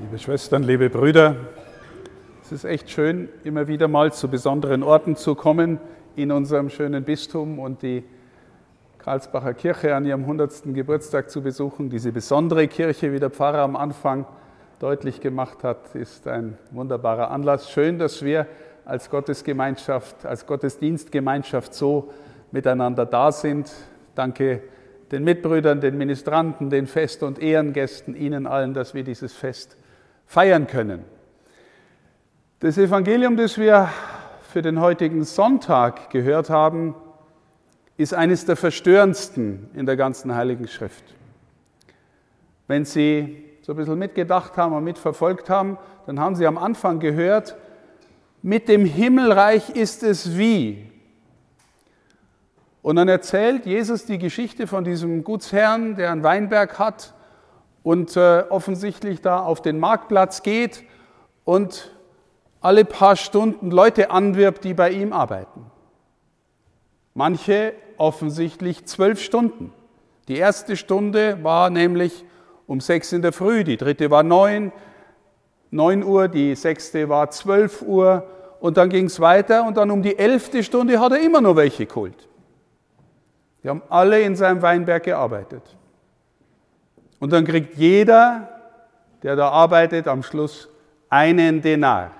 Liebe Schwestern, liebe Brüder, es ist echt schön, immer wieder mal zu besonderen Orten zu kommen in unserem schönen Bistum und die Karlsbacher Kirche an ihrem 100. Geburtstag zu besuchen. Diese besondere Kirche, wie der Pfarrer am Anfang deutlich gemacht hat, ist ein wunderbarer Anlass. Schön, dass wir als Gottesgemeinschaft, als Gottesdienstgemeinschaft so miteinander da sind. Danke den Mitbrüdern, den Ministranten, den Fest- und Ehrengästen, Ihnen allen, dass wir dieses Fest feiern können. Das Evangelium, das wir für den heutigen Sonntag gehört haben, ist eines der verstörendsten in der ganzen Heiligen Schrift. Wenn Sie so ein bisschen mitgedacht haben und mitverfolgt haben, dann haben Sie am Anfang gehört, mit dem Himmelreich ist es wie. Und dann erzählt Jesus die Geschichte von diesem Gutsherrn, der einen Weinberg hat und äh, offensichtlich da auf den Marktplatz geht und alle paar Stunden Leute anwirbt, die bei ihm arbeiten. Manche offensichtlich zwölf Stunden. Die erste Stunde war nämlich um sechs in der Früh, die dritte war neun, neun Uhr, die sechste war zwölf Uhr und dann ging es weiter und dann um die elfte Stunde hat er immer noch welche geholt. Die haben alle in seinem Weinberg gearbeitet. Und dann kriegt jeder, der da arbeitet, am Schluss einen Denar.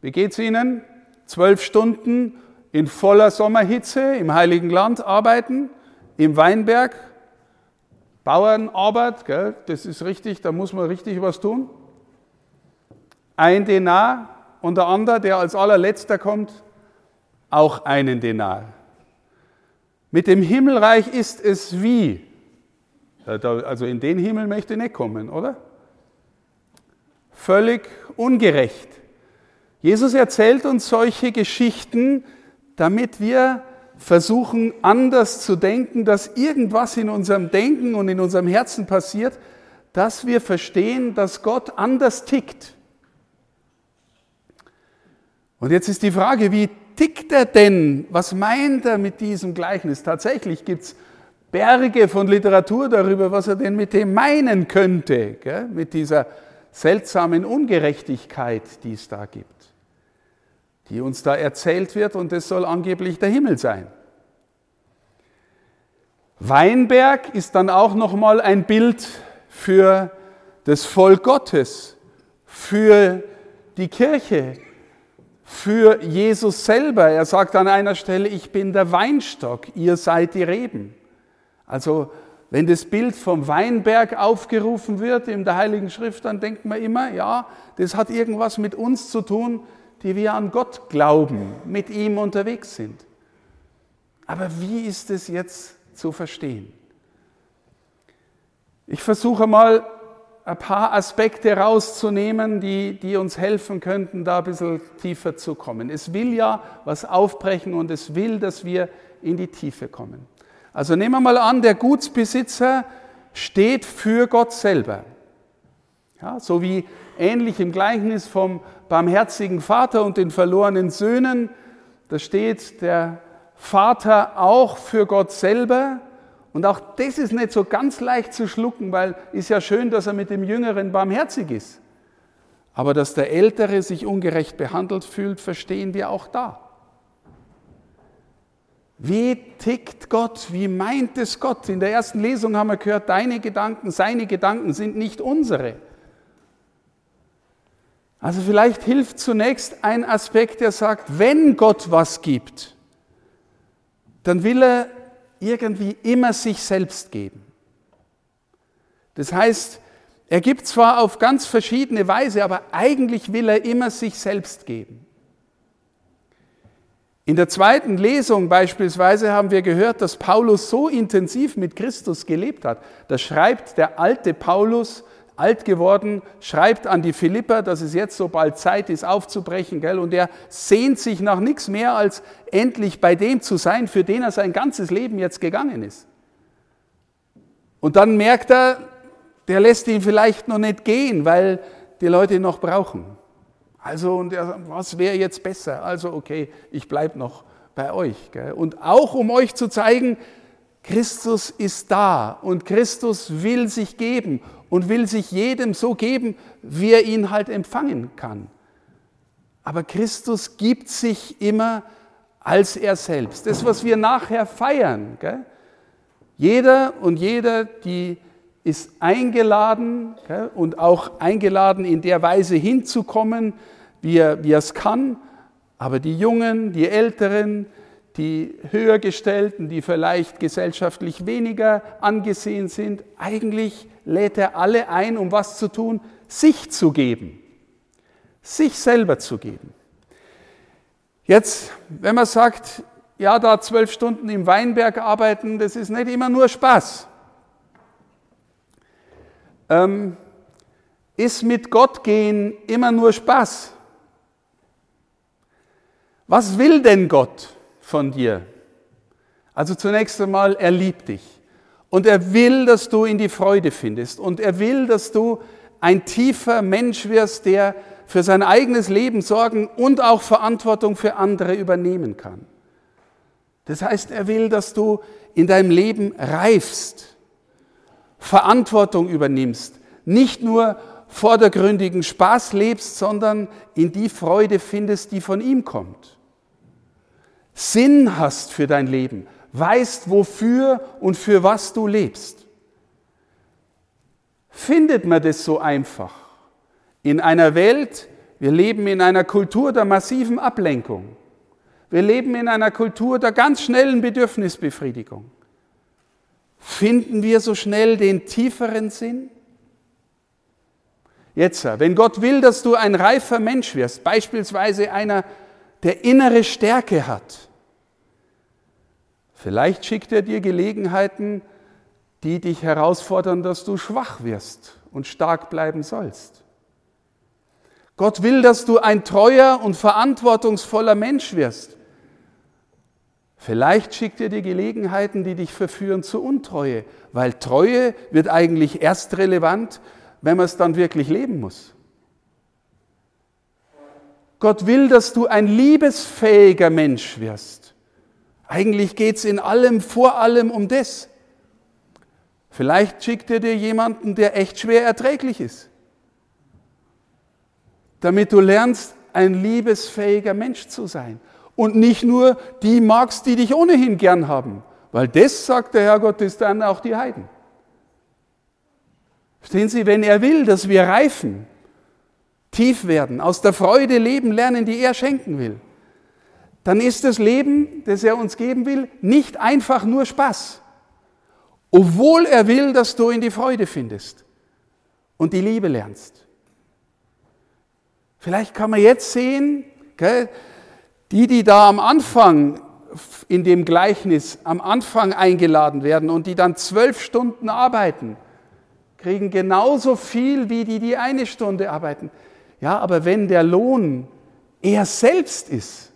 Wie geht's Ihnen? Zwölf Stunden in voller Sommerhitze im Heiligen Land arbeiten, im Weinberg, Bauernarbeit, gell? das ist richtig, da muss man richtig was tun. Ein Denar und der andere, der als allerletzter kommt, auch einen Denar. Mit dem Himmelreich ist es wie, also in den Himmel möchte ich nicht kommen, oder? Völlig ungerecht. Jesus erzählt uns solche Geschichten, damit wir versuchen, anders zu denken, dass irgendwas in unserem Denken und in unserem Herzen passiert, dass wir verstehen, dass Gott anders tickt. Und jetzt ist die Frage, wie tickt er denn? Was meint er mit diesem Gleichnis? Tatsächlich gibt es Berge von Literatur darüber, was er denn mit dem meinen könnte, gell? mit dieser seltsamen Ungerechtigkeit, die es da gibt, die uns da erzählt wird und es soll angeblich der Himmel sein. Weinberg ist dann auch noch mal ein Bild für das Volk Gottes, für die Kirche, für Jesus selber. Er sagt an einer Stelle, ich bin der Weinstock, ihr seid die Reben. Also wenn das Bild vom Weinberg aufgerufen wird in der Heiligen Schrift, dann denkt man immer, ja, das hat irgendwas mit uns zu tun, die wir an Gott glauben, mit ihm unterwegs sind. Aber wie ist es jetzt zu verstehen? Ich versuche mal ein paar Aspekte rauszunehmen, die, die uns helfen könnten, da ein bisschen tiefer zu kommen. Es will ja was aufbrechen und es will, dass wir in die Tiefe kommen. Also nehmen wir mal an, der Gutsbesitzer steht für Gott selber. Ja, so wie ähnlich im Gleichnis vom barmherzigen Vater und den verlorenen Söhnen, da steht der Vater auch für Gott selber. Und auch das ist nicht so ganz leicht zu schlucken, weil ist ja schön, dass er mit dem Jüngeren barmherzig ist. Aber dass der Ältere sich ungerecht behandelt fühlt, verstehen wir auch da. Wie tickt Gott? Wie meint es Gott? In der ersten Lesung haben wir gehört, deine Gedanken, seine Gedanken sind nicht unsere. Also vielleicht hilft zunächst ein Aspekt, der sagt, wenn Gott was gibt, dann will er irgendwie immer sich selbst geben. Das heißt, er gibt zwar auf ganz verschiedene Weise, aber eigentlich will er immer sich selbst geben. In der zweiten Lesung beispielsweise haben wir gehört, dass Paulus so intensiv mit Christus gelebt hat. Da schreibt der alte Paulus, alt geworden, schreibt an die Philipper, dass es jetzt so bald Zeit ist, aufzubrechen. Gell? Und er sehnt sich nach nichts mehr, als endlich bei dem zu sein, für den er sein ganzes Leben jetzt gegangen ist. Und dann merkt er, der lässt ihn vielleicht noch nicht gehen, weil die Leute ihn noch brauchen. Also, und er sagt, was wäre jetzt besser? Also, okay, ich bleibe noch bei euch. Gell? Und auch um euch zu zeigen, Christus ist da und Christus will sich geben und will sich jedem so geben, wie er ihn halt empfangen kann. Aber Christus gibt sich immer als er selbst. Das, was wir nachher feiern. Gell? Jeder und jeder, die ist eingeladen und auch eingeladen, in der Weise hinzukommen, wie er, wie er es kann. Aber die Jungen, die Älteren, die Höhergestellten, die vielleicht gesellschaftlich weniger angesehen sind, eigentlich lädt er alle ein, um was zu tun? Sich zu geben. Sich selber zu geben. Jetzt, wenn man sagt, ja, da zwölf Stunden im Weinberg arbeiten, das ist nicht immer nur Spaß. Ähm, ist mit Gott gehen immer nur Spaß? Was will denn Gott von dir? Also zunächst einmal, er liebt dich. Und er will, dass du in die Freude findest. Und er will, dass du ein tiefer Mensch wirst, der für sein eigenes Leben sorgen und auch Verantwortung für andere übernehmen kann. Das heißt, er will, dass du in deinem Leben reifst, Verantwortung übernimmst, nicht nur vordergründigen Spaß lebst, sondern in die Freude findest, die von ihm kommt. Sinn hast für dein Leben, weißt, wofür und für was du lebst. Findet man das so einfach? In einer Welt, wir leben in einer Kultur der massiven Ablenkung. Wir leben in einer Kultur der ganz schnellen Bedürfnisbefriedigung. Finden wir so schnell den tieferen Sinn? Jetzt, wenn Gott will, dass du ein reifer Mensch wirst, beispielsweise einer, der innere Stärke hat, vielleicht schickt er dir Gelegenheiten, die dich herausfordern, dass du schwach wirst und stark bleiben sollst. Gott will, dass du ein treuer und verantwortungsvoller Mensch wirst. Vielleicht schickt er dir Gelegenheiten, die dich verführen zur Untreue, weil Treue wird eigentlich erst relevant, wenn man es dann wirklich leben muss. Gott will, dass du ein liebesfähiger Mensch wirst. Eigentlich geht es in allem, vor allem um das. Vielleicht schickt er dir jemanden, der echt schwer erträglich ist damit du lernst, ein liebesfähiger Mensch zu sein. Und nicht nur die magst, die dich ohnehin gern haben. Weil das, sagt der Herrgott, ist dann auch die Heiden. Verstehen Sie, wenn er will, dass wir reifen, tief werden, aus der Freude leben lernen, die er schenken will, dann ist das Leben, das er uns geben will, nicht einfach nur Spaß. Obwohl er will, dass du in die Freude findest und die Liebe lernst. Vielleicht kann man jetzt sehen, gell, die, die da am Anfang in dem Gleichnis am Anfang eingeladen werden und die dann zwölf Stunden arbeiten, kriegen genauso viel wie die, die eine Stunde arbeiten. Ja, aber wenn der Lohn er selbst ist,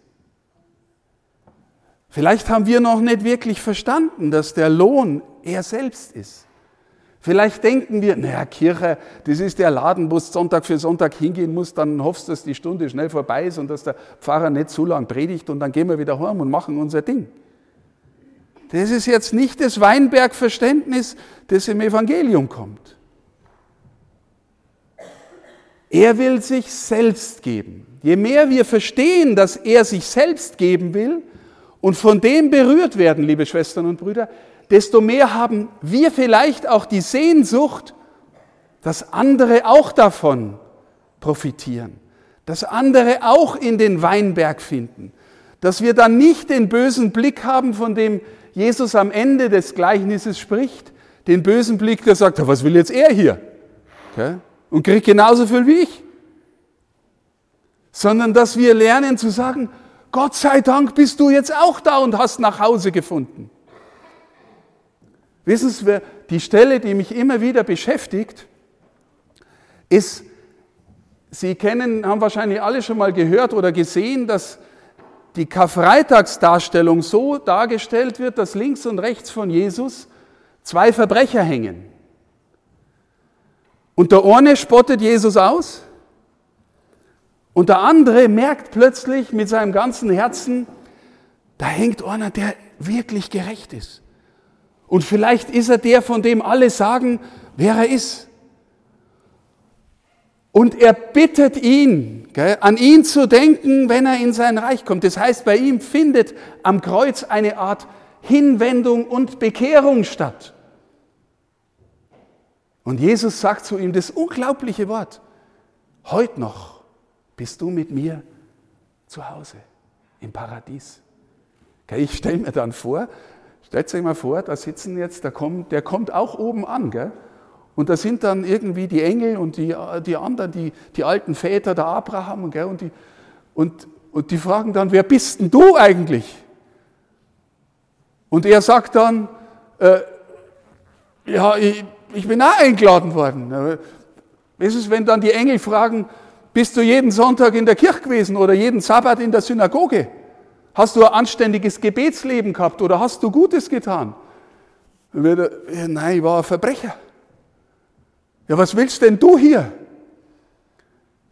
vielleicht haben wir noch nicht wirklich verstanden, dass der Lohn er selbst ist. Vielleicht denken wir, naja, Kirche, das ist der Laden, wo du Sonntag für Sonntag hingehen musst, dann hoffst du, dass die Stunde schnell vorbei ist und dass der Pfarrer nicht zu lang predigt und dann gehen wir wieder heim und machen unser Ding. Das ist jetzt nicht das Weinberg-Verständnis, das im Evangelium kommt. Er will sich selbst geben. Je mehr wir verstehen, dass er sich selbst geben will und von dem berührt werden, liebe Schwestern und Brüder, desto mehr haben wir vielleicht auch die Sehnsucht, dass andere auch davon profitieren, dass andere auch in den Weinberg finden, dass wir dann nicht den bösen Blick haben, von dem Jesus am Ende des Gleichnisses spricht, den bösen Blick, der sagt, was will jetzt er hier? Und kriegt genauso viel wie ich. Sondern dass wir lernen zu sagen, Gott sei Dank bist du jetzt auch da und hast nach Hause gefunden. Wissen Sie, die Stelle, die mich immer wieder beschäftigt, ist, Sie kennen, haben wahrscheinlich alle schon mal gehört oder gesehen, dass die Karfreitagsdarstellung so dargestellt wird, dass links und rechts von Jesus zwei Verbrecher hängen. Und der eine spottet Jesus aus und der andere merkt plötzlich mit seinem ganzen Herzen, da hängt einer, der wirklich gerecht ist. Und vielleicht ist er der, von dem alle sagen, wer er ist. Und er bittet ihn, gell, an ihn zu denken, wenn er in sein Reich kommt. Das heißt, bei ihm findet am Kreuz eine Art Hinwendung und Bekehrung statt. Und Jesus sagt zu ihm das unglaubliche Wort, heute noch bist du mit mir zu Hause im Paradies. Ich stelle mir dann vor, stellt euch mal vor, da sitzen jetzt, der kommt, der kommt auch oben an, gell? Und da sind dann irgendwie die Engel und die, die anderen, die, die alten Väter, der Abraham, gell? Und, die, und, und die fragen dann, wer bist denn du eigentlich? Und er sagt dann, äh, ja, ich, ich bin auch eingeladen worden. Was ist, wenn dann die Engel fragen, bist du jeden Sonntag in der Kirche gewesen oder jeden Sabbat in der Synagoge? Hast du ein anständiges Gebetsleben gehabt oder hast du Gutes getan? Nein, ich war ein Verbrecher. Ja, was willst denn du hier?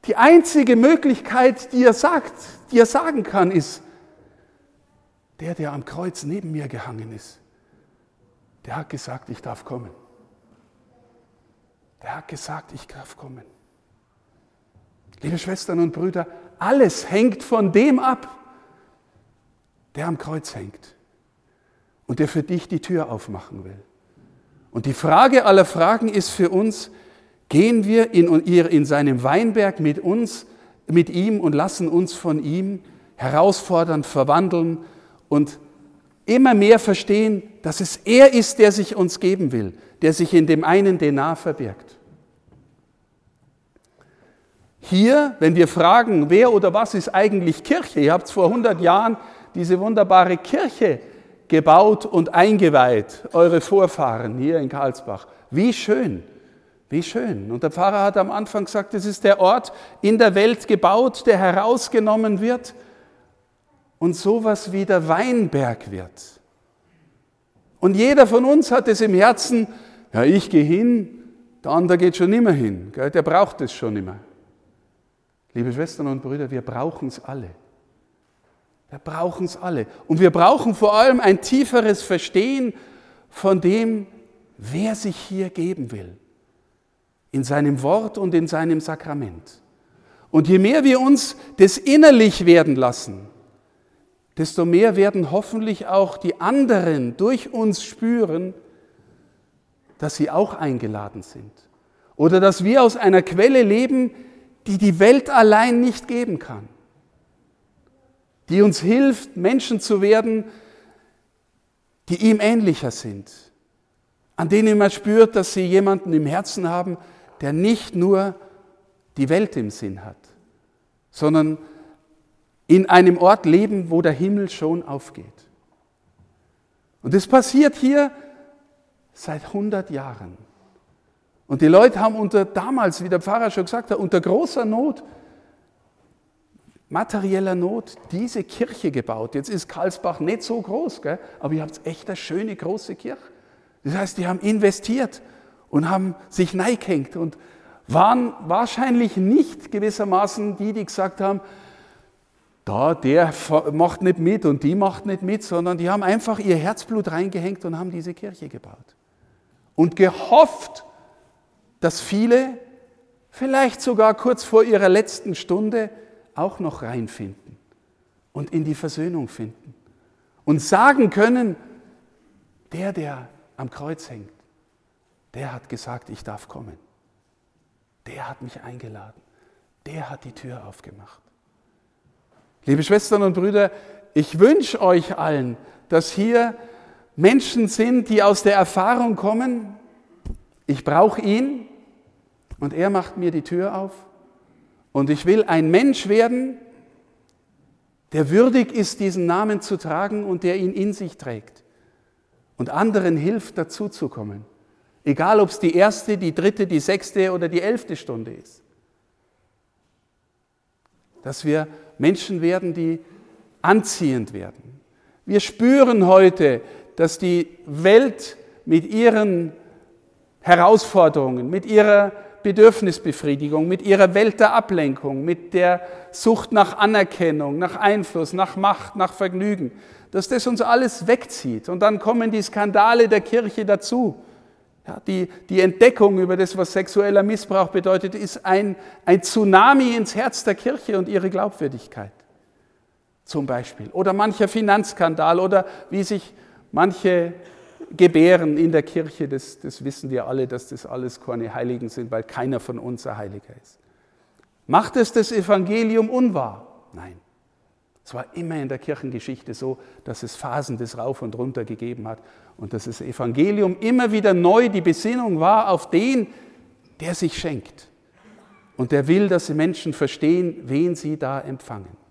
Die einzige Möglichkeit, die er sagt, die er sagen kann, ist, der, der am Kreuz neben mir gehangen ist, der hat gesagt, ich darf kommen. Der hat gesagt, ich darf kommen. Liebe Schwestern und Brüder, alles hängt von dem ab, der am Kreuz hängt und der für dich die Tür aufmachen will. Und die Frage aller Fragen ist für uns, gehen wir in, in seinem Weinberg mit uns, mit ihm und lassen uns von ihm herausfordern, verwandeln und immer mehr verstehen, dass es er ist, der sich uns geben will, der sich in dem einen Denar verbirgt. Hier, wenn wir fragen, wer oder was ist eigentlich Kirche? Ihr habt vor 100 Jahren diese wunderbare Kirche gebaut und eingeweiht, eure Vorfahren hier in Karlsbach. Wie schön, wie schön. Und der Pfarrer hat am Anfang gesagt, es ist der Ort in der Welt gebaut, der herausgenommen wird und sowas wie der Weinberg wird. Und jeder von uns hat es im Herzen, ja, ich gehe hin, der andere geht schon nimmer hin, der braucht es schon immer. Liebe Schwestern und Brüder, wir brauchen es alle. Wir brauchen es alle. Und wir brauchen vor allem ein tieferes Verstehen von dem, wer sich hier geben will. In seinem Wort und in seinem Sakrament. Und je mehr wir uns das innerlich werden lassen, desto mehr werden hoffentlich auch die anderen durch uns spüren, dass sie auch eingeladen sind. Oder dass wir aus einer Quelle leben, die die Welt allein nicht geben kann. Die uns hilft, Menschen zu werden, die ihm ähnlicher sind. An denen man spürt, dass sie jemanden im Herzen haben, der nicht nur die Welt im Sinn hat, sondern in einem Ort leben, wo der Himmel schon aufgeht. Und das passiert hier seit 100 Jahren. Und die Leute haben unter damals, wie der Pfarrer schon gesagt hat, unter großer Not, materieller Not, diese Kirche gebaut. Jetzt ist Karlsbach nicht so groß, gell? aber ihr habt echt eine schöne große Kirche. Das heißt, die haben investiert und haben sich neigehängt und waren wahrscheinlich nicht gewissermaßen die, die gesagt haben, da, der macht nicht mit und die macht nicht mit, sondern die haben einfach ihr Herzblut reingehängt und haben diese Kirche gebaut. Und gehofft, dass viele, vielleicht sogar kurz vor ihrer letzten Stunde, auch noch reinfinden und in die Versöhnung finden. Und sagen können, der, der am Kreuz hängt, der hat gesagt, ich darf kommen. Der hat mich eingeladen. Der hat die Tür aufgemacht. Liebe Schwestern und Brüder, ich wünsche euch allen, dass hier Menschen sind, die aus der Erfahrung kommen, ich brauche ihn und er macht mir die Tür auf und ich will ein Mensch werden, der würdig ist, diesen Namen zu tragen und der ihn in sich trägt und anderen hilft, dazuzukommen. Egal, ob es die erste, die dritte, die sechste oder die elfte Stunde ist. Dass wir Menschen werden, die anziehend werden. Wir spüren heute, dass die Welt mit ihren Herausforderungen, mit ihrer Bedürfnisbefriedigung, mit ihrer Welt der Ablenkung, mit der Sucht nach Anerkennung, nach Einfluss, nach Macht, nach Vergnügen, dass das uns alles wegzieht. Und dann kommen die Skandale der Kirche dazu. Ja, die, die Entdeckung über das, was sexueller Missbrauch bedeutet, ist ein, ein Tsunami ins Herz der Kirche und ihre Glaubwürdigkeit. Zum Beispiel. Oder mancher Finanzskandal oder wie sich manche gebären in der Kirche, das, das wissen wir alle, dass das alles keine Heiligen sind, weil keiner von uns ein Heiliger ist. Macht es das Evangelium unwahr? Nein. Es war immer in der Kirchengeschichte so, dass es Phasen des Rauf und Runter gegeben hat und dass das Evangelium immer wieder neu die Besinnung war auf den, der sich schenkt und der will, dass die Menschen verstehen, wen sie da empfangen.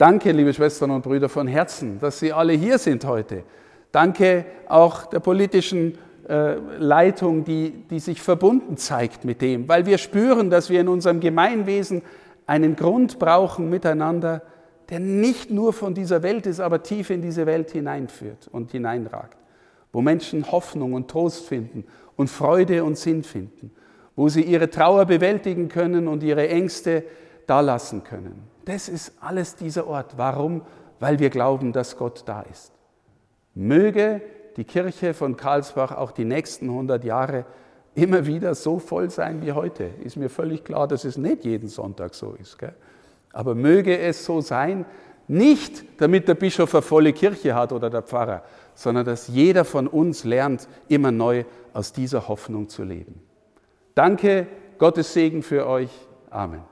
Danke, liebe Schwestern und Brüder, von Herzen, dass Sie alle hier sind heute. Danke auch der politischen äh, Leitung, die, die sich verbunden zeigt mit dem, weil wir spüren, dass wir in unserem Gemeinwesen einen Grund brauchen miteinander, der nicht nur von dieser Welt ist, aber tief in diese Welt hineinführt und hineinragt, wo Menschen Hoffnung und Trost finden und Freude und Sinn finden, wo sie ihre Trauer bewältigen können und ihre Ängste dalassen können. Das ist alles dieser Ort. Warum? Weil wir glauben, dass Gott da ist. Möge die Kirche von Karlsbach auch die nächsten 100 Jahre immer wieder so voll sein wie heute. Ist mir völlig klar, dass es nicht jeden Sonntag so ist. Gell? Aber möge es so sein, nicht damit der Bischof eine volle Kirche hat oder der Pfarrer, sondern dass jeder von uns lernt, immer neu aus dieser Hoffnung zu leben. Danke, Gottes Segen für euch. Amen.